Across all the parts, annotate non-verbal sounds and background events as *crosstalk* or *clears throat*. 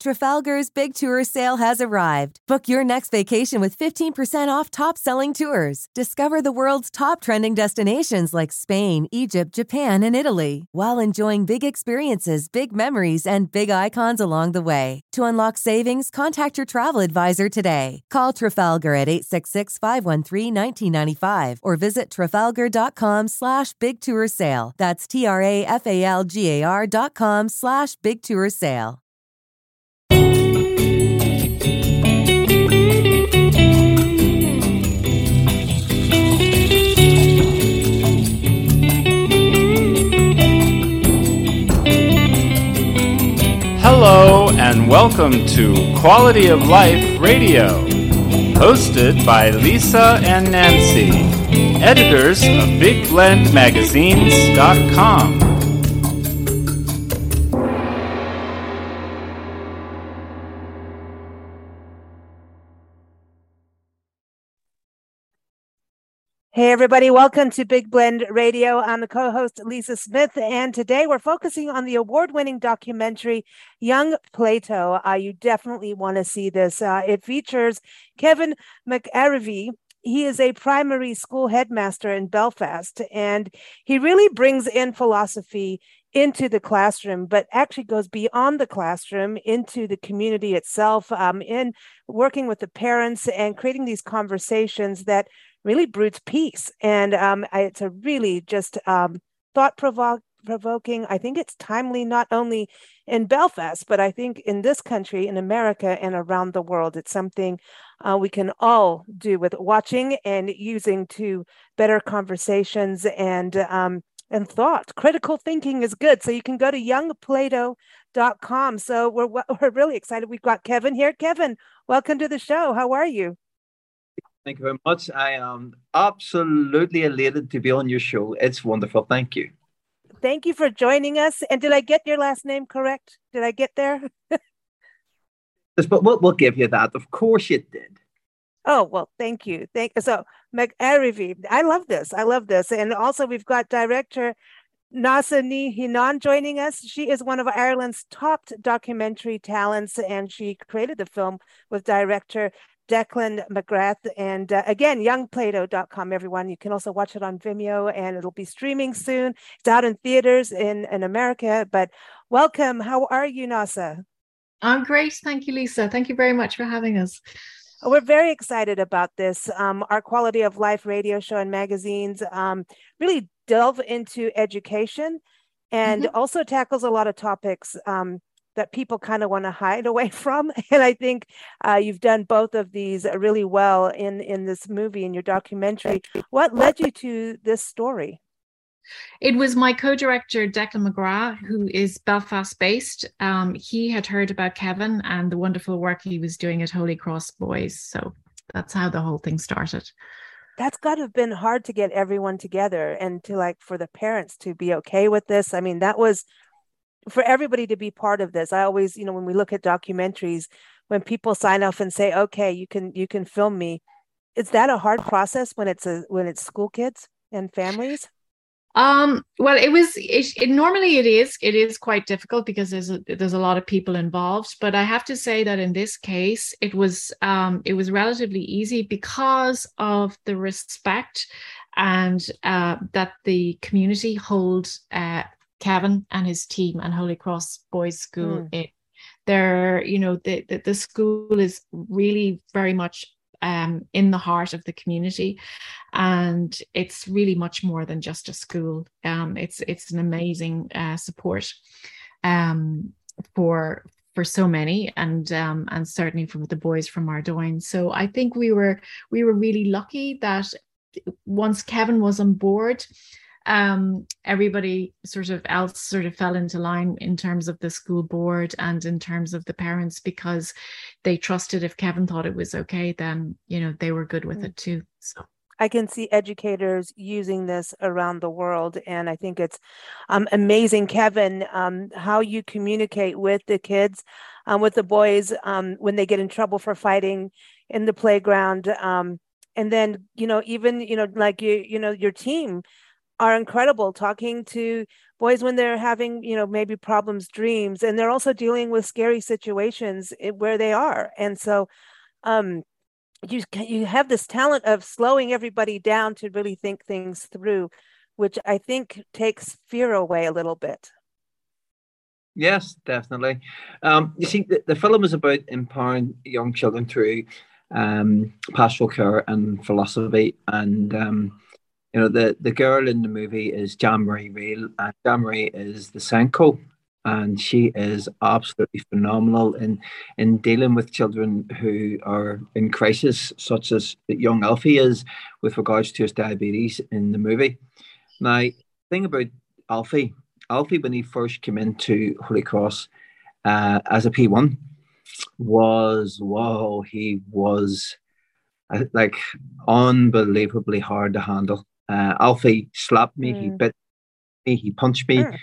Trafalgar's Big Tour sale has arrived. Book your next vacation with 15% off top selling tours. Discover the world's top trending destinations like Spain, Egypt, Japan, and Italy, while enjoying big experiences, big memories, and big icons along the way. To unlock savings, contact your travel advisor today. Call Trafalgar at 866 513 1995 or visit trafalgar.com slash big tour sale. That's T R A F A L G A R dot com slash big tour sale. Welcome to Quality of Life Radio, hosted by Lisa and Nancy, editors of BigBlendMagazines.com. Hey, everybody, welcome to Big Blend Radio. I'm the co host, Lisa Smith, and today we're focusing on the award winning documentary, Young Plato. Uh, you definitely want to see this. Uh, it features Kevin McArevey. He is a primary school headmaster in Belfast, and he really brings in philosophy into the classroom, but actually goes beyond the classroom into the community itself, um, in working with the parents and creating these conversations that really broods peace. And um, I, it's a really just um, thought provoking. I think it's timely not only in Belfast, but I think in this country, in America, and around the world. It's something uh, we can all do with watching and using to better conversations and um, and thought. Critical thinking is good. So you can go to youngplato.com. So we're we're really excited. We've got Kevin here. Kevin, welcome to the show. How are you? Thank you very much. I am absolutely elated to be on your show. It's wonderful. Thank you. Thank you for joining us. And did I get your last name correct? Did I get there? but we'll, we'll give you that. Of course you did. Oh, well, thank you. Thank so McArevey. I love this. I love this. And also we've got director Neasa Ní Chianáin joining us. She is one of Ireland's top documentary talents, and she created the film with director Declan McGrath. And uh, again, youngplato.com, everyone. You can also watch it on Vimeo and it'll be streaming soon. It's out in theaters in, in America. But welcome. How are you, Neasa? I'm great. Thank you, Lisa. Thank you very much for having us. We're very excited about this. Um, our quality of life radio show and magazines um, really delve into education and mm-hmm. also tackles a lot of topics um, that people kind of want to hide away *laughs* from. And I think uh, you've done both of these really well in in this movie in your documentary. What led you to this story? It was my co-director Declan McGrath, who is Belfast-based. Um, he had heard about Kevin and the wonderful work he was doing at Holy Cross Boys, so that's how the whole thing started. That's got to have been hard to get everyone together and to like for the parents to be okay with this. I mean, that was for everybody to be part of this. I always you know when we look at documentaries when people sign off and say okay you can you can film me is that a hard process when it's a when it's school kids and families? Um well it was it, it, normally it is it is quite difficult because there's a, there's a lot of people involved but i have to say that in this case it was um it was relatively easy because of the respect and uh, that the community holds uh, Kevin and his team and Holy Cross Boys School. Mm. It, they're, you know, the, the, the school is really very much um, in the heart of the community, and it's really much more than just a school. Um, it's it's an amazing uh, support um, for for so many, and um, and certainly from the boys from Ardoyne. So I think we were we were really lucky that once Kevin was on board um, everybody sort of else sort of fell into line in terms of the school board and in terms of the parents because they trusted if Kevin thought it was okay, then you know they were good with mm. it too. So. I can see educators using this around the world, and I think it's um, amazing, Kevin, um, how you communicate with the kids, um, with the boys um, when they get in trouble for fighting in the playground, um, and then you know even you know like you you know your team are incredible talking to boys when they're having you know maybe problems dreams and they're also dealing with scary situations where they are. And so um you you have this talent of slowing everybody down to really think things through which i think takes fear away a little bit. Yes definitely. Um, you see the, the film is about empowering young children through um, pastoral care and philosophy and um, you know the the girl in the movie is Jan Marie Real and Jan Marie is the SENCO, and she is absolutely phenomenal in in dealing with children who are in crisis, such as young Alfie is with regards to his diabetes in the movie. Now, thing about Alfie, Alfie when he first came into Holy Cross uh, as a P one was whoa, he was uh, like unbelievably hard to handle. Uh, Alfie slapped me, mm. he bit me, he punched me. Mm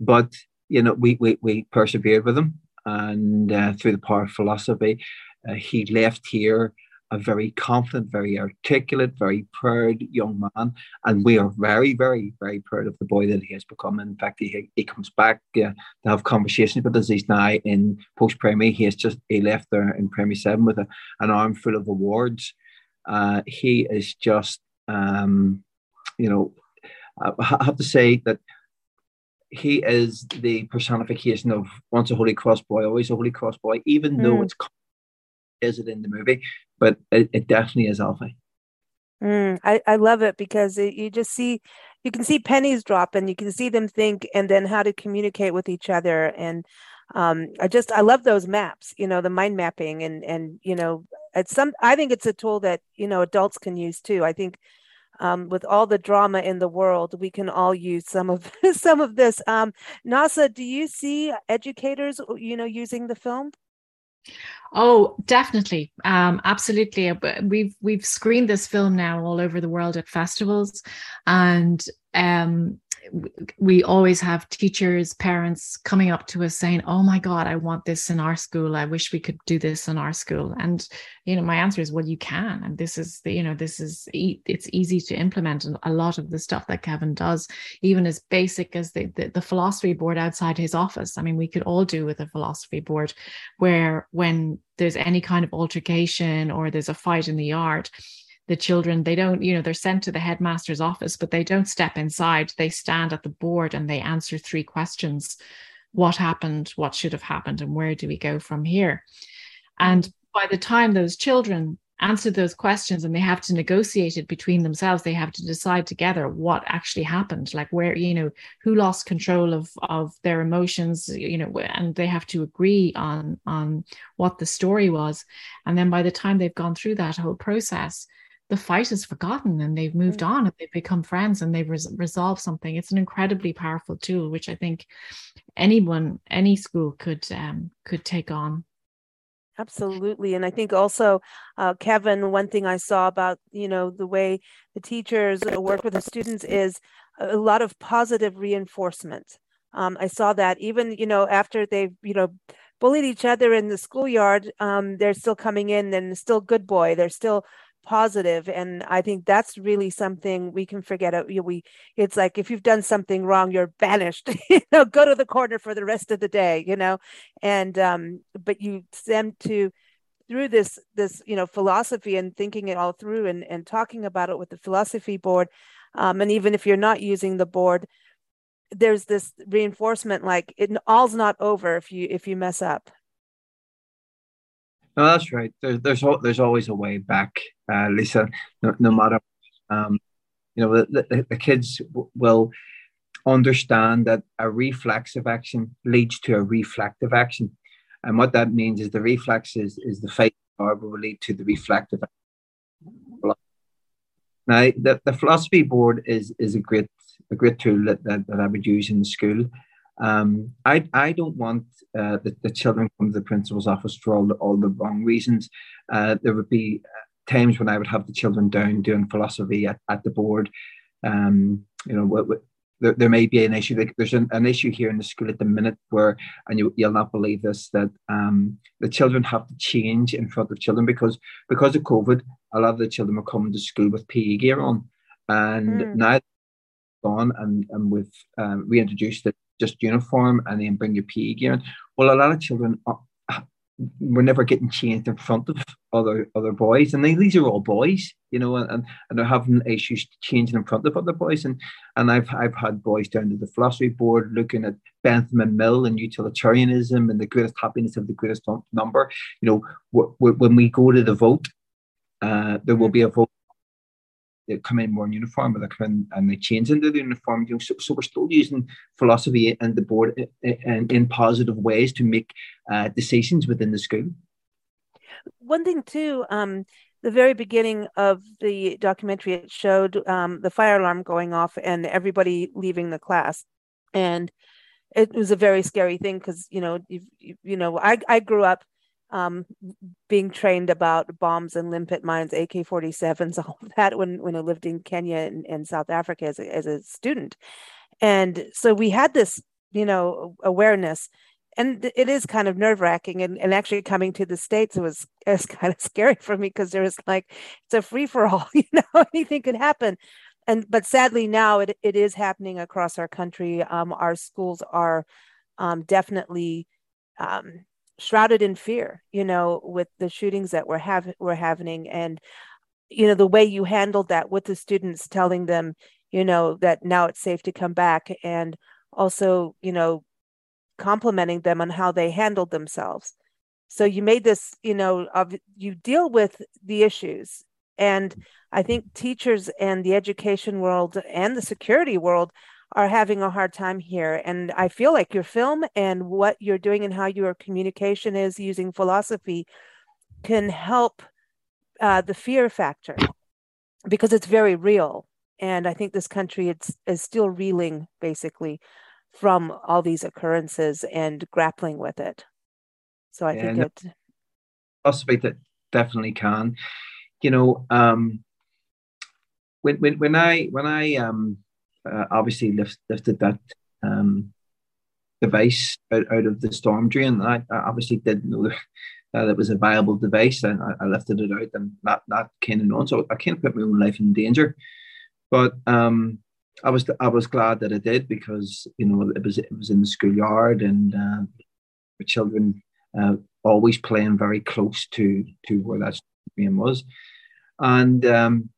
but you know, we we, we persevered with him, and uh, through the power of philosophy, uh, he left here a very confident, very articulate, very proud young man, and we are very, very, very proud of the boy that he has become. In fact, he he comes back uh, to have conversations with us. He's now in post primary. He has just he left there in primary seven with a, an arm full of awards. Uh, he is just, um, you know, I have to say that he is the personification of once a Holy Cross boy, always a Holy Cross boy, even mm. though it's is it in the movie, but it, it definitely is Alfie. Mm, I, I love it because it, you just see you can see pennies drop and you can see them think and then how to communicate with each other and um, I just I love those maps you know the mind mapping and and you know it's some I think it's a tool that you know adults can use too I think um, with all the drama in the world, we can all use some of *laughs* some of this. Um, Neasa, do you see educators, you know, using the film? Oh, definitely, um, absolutely. We've we've screened this film now all over the world at festivals, and um, we always have teachers, parents coming up to us saying, "Oh my God, I want this in our school. I wish we could do this in our school." And you know, my answer is, "Well, you can." And this is, the, you know, this is it's easy to implement. And a lot of the stuff that Kevin does, even as basic as the, the the philosophy board outside his office. I mean, we could all do with a philosophy board, where when there's any kind of altercation or there's a fight in the yard the children they don't you know they're sent to the headmaster's office but they don't step inside. They stand at the board and they answer three questions. What happened? What should have happened? And where do we go from here? And by the time those children answer those questions and they have to negotiate it between themselves they have to decide together what actually happened like where you know who lost control of of their emotions you know and they have to agree on on what the story was. And then by the time they've gone through that whole process the fight is forgotten and they've moved mm. on and they've become friends and they've res- resolved something. It's an incredibly powerful tool which i think anyone any school could um, could take on. Absolutely and i think also uh, kevin one thing i saw about you know the way the teachers work with the students is a lot of positive reinforcement. Um, i saw that even you know after they've you know bullied each other in the schoolyard um, they're still coming in and still good boy they're still positive and i think that's really something we can forget we it's like if you've done something wrong you're banished *laughs* you know go to the corner for the rest of the day you know? And um but you send to through this this you know philosophy and thinking it all through and and talking about it with the philosophy board um and even if you're not using the board there's this reinforcement like it all's not over if you if you mess up no, that's right. There's there's there's always a way back, uh, Lisa. No, no matter, um, you know, the, the, the kids w- will understand that a reflexive action leads to a reflective action, and what that means is the reflex is, is the fight power will lead to the reflective. Action. Now, the, the philosophy board is is a great a great tool that, that, that I would use in the school. Um, I, I don't want uh, the, the children come to the principal's office for all the, all the wrong reasons. Uh, there would be uh, times when I would have the children down doing philosophy at, at the board. Um, you know, what, what, there, there may be an issue. There's an, an issue here in the school at the minute where, and you, you'll not believe this, that um, the children have to change in front of children because because of COVID, a lot of the children are coming to school with PE gear on, and mm. now on and, and we've um, reintroduced it just uniform and then bring your PE gear in. Well, a lot of children are, were never getting changed in front of other other boys, and they, these are all boys, you know, and, and they're having issues changing in front of other boys, and and I've I've had boys down to the philosophy board looking at Bentham and Mill and utilitarianism and the greatest happiness of the greatest number. You know, w- w- when we go to the vote, uh, there will be a vote they come in more in uniform, but they come in and they change into the uniform. You know, so, so we're still using philosophy and the board in, in positive ways to make uh, decisions within the school. One thing too, um, the very beginning of the documentary, it showed um, the fire alarm going off and everybody leaving the class, and it was a very scary thing because you know you, you know I I grew up um, being trained about bombs and limpet mines, AK 47s, *laughs* all of that when, when I lived in Kenya and, and South Africa as a, as a student. And so we had this, you know, awareness. And it is kind of nerve wracking. And, and actually coming to the States, it was, *laughs* it was kind of scary for me because there was like, it's a free for all, *laughs* you know, anything could happen. And, but sadly now it, it is happening across our country. Um, our schools are um, definitely um, shrouded in fear you know with the shootings that were have were happening. And you know the way you handled that with the students telling them you know that now it's safe to come back and also you know complimenting them on how they handled themselves. So you made this you know of you deal with the issues. And i think teachers and the education world and the security world are having a hard time here. And I feel like your film and what you're doing and how your communication is using philosophy can help uh, the fear factor because it's very real. And I think this country it's, is still reeling basically from all these occurrences and grappling with it. So I yeah, think it philosophy that definitely can. You know, um, when when when I when I um uh, obviously lift, lifted that um, device out, out of the storm drain. I, I obviously didn't know *laughs* that it was a viable device, and I, I lifted it out and not not kind of known. So I can't put my own life in danger. But um, I was I was glad that I did because you know it was it was in the schoolyard and uh, the children uh, always playing very close to to where that stream was, and um,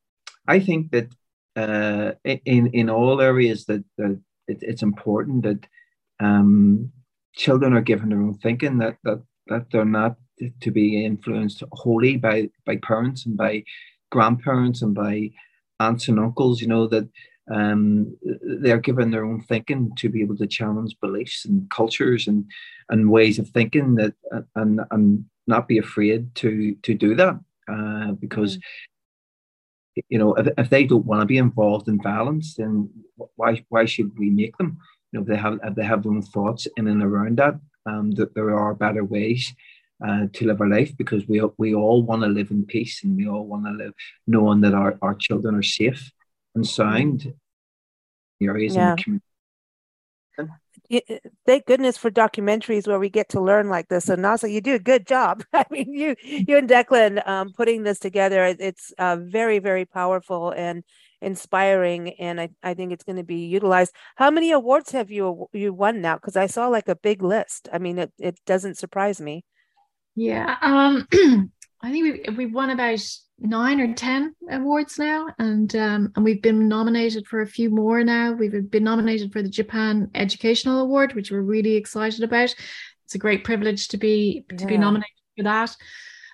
I think that uh, in in all areas that, that it, it's important that um, children are given their own thinking that that that they're not to be influenced wholly by by parents and by grandparents and by aunts and uncles you know that um, they're given their own thinking to be able to challenge beliefs and cultures and and ways of thinking that and and not be afraid to to do that uh, because mm you know, if, if they don't want to be involved in violence, then why why should we make them? You know, if they have if they have their own thoughts in and around that, um, that there are better ways uh, to live our life because we we all want to live in peace and we all want to live knowing that our, our children are safe and sound areas yeah. in the community thank goodness for documentaries where we get to learn like this. So Neasa, you do a good job. *laughs* I mean, you you and Declan um, putting this together, it's uh, very very powerful and inspiring, and I, I think it's going to be utilized. How many awards have you you won now? Because I saw like a big list. I mean, it it doesn't surprise me. Yeah, um, *clears throat* I think we we won about nine or ten awards now, and um, and we've been nominated for a few more now. We've been nominated for the Japan Educational Award, which we're really excited about. It's a great privilege to be to yeah. be nominated for that.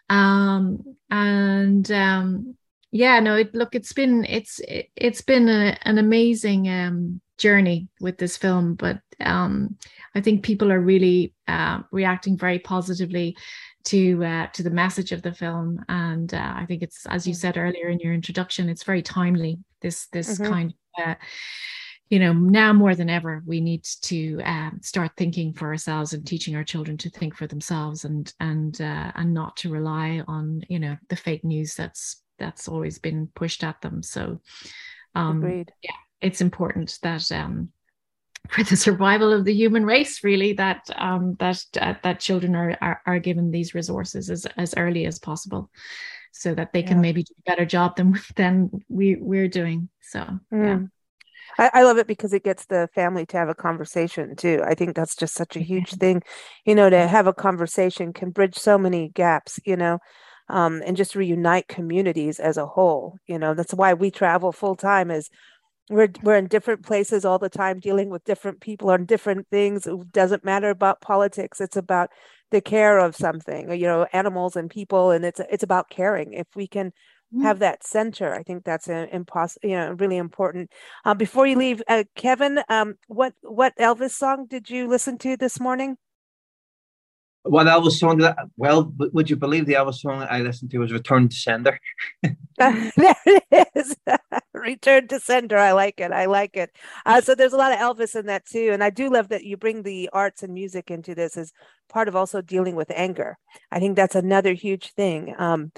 Um, and um, yeah, no, it, look, it's been it's it, has been a, an amazing um, journey with this film, but um, I think people are really uh, reacting very positively to uh, to the message of the film and uh, i think it's as you said earlier in your introduction it's very timely this this mm-hmm. kind of uh, you know now more than ever we need to um, start thinking for ourselves and teaching our children to think for themselves and and uh, and not to rely on you know the fake news that's that's always been pushed at them so um Agreed. yeah it's important that um for the survival of the human race really that um, that uh, that children are, are, are given these resources as as early as possible so that they can maybe do a better job than than we we're doing so mm. yeah I, I, love it because it gets the family to have a conversation too. I think that's just such a huge thing, you know, to have a conversation can bridge so many gaps, you know, um, and just reunite communities as a whole. You know, that's why we travel full time is we're we're in different places all the time dealing with different people on different things. It doesn't matter about politics. It's about the care of something, you know, animals and people, and it's it's about caring. If we can Mm-hmm. have that center. I think that's an impossible, you know, really important. Uh, before you leave, uh, Kevin, um, what what Elvis song did you listen to this morning? What Elvis song? That, well, would you believe the Elvis song I listened to was "Return to Sender"? *laughs* *laughs* there it is, *laughs* "Return to Sender." I like it. I like it. Uh, so there's a lot of Elvis in that too, and I do love that you bring the arts and music into this as part of also dealing with anger. I think that's another huge thing. Um,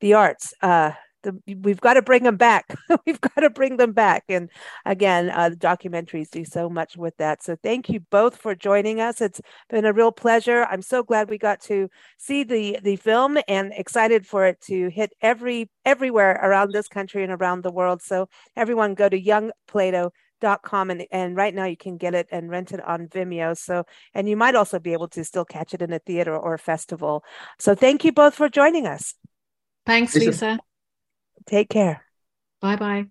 the arts. Uh, the, we've got to bring them back. *laughs* we've got to bring them back. And again, uh, the documentaries do so much with that. So thank you both for joining us. It's been a real pleasure. I'm so glad we got to see the the film and excited for it to hit every everywhere around this country and around the world. So everyone, go to youngplato.com and, and right now you can get it and rent it on Vimeo. So and you might also be able to still catch it in a theater or a festival. So thank you both for joining us. Thanks, Lisa. Take care. Bye bye.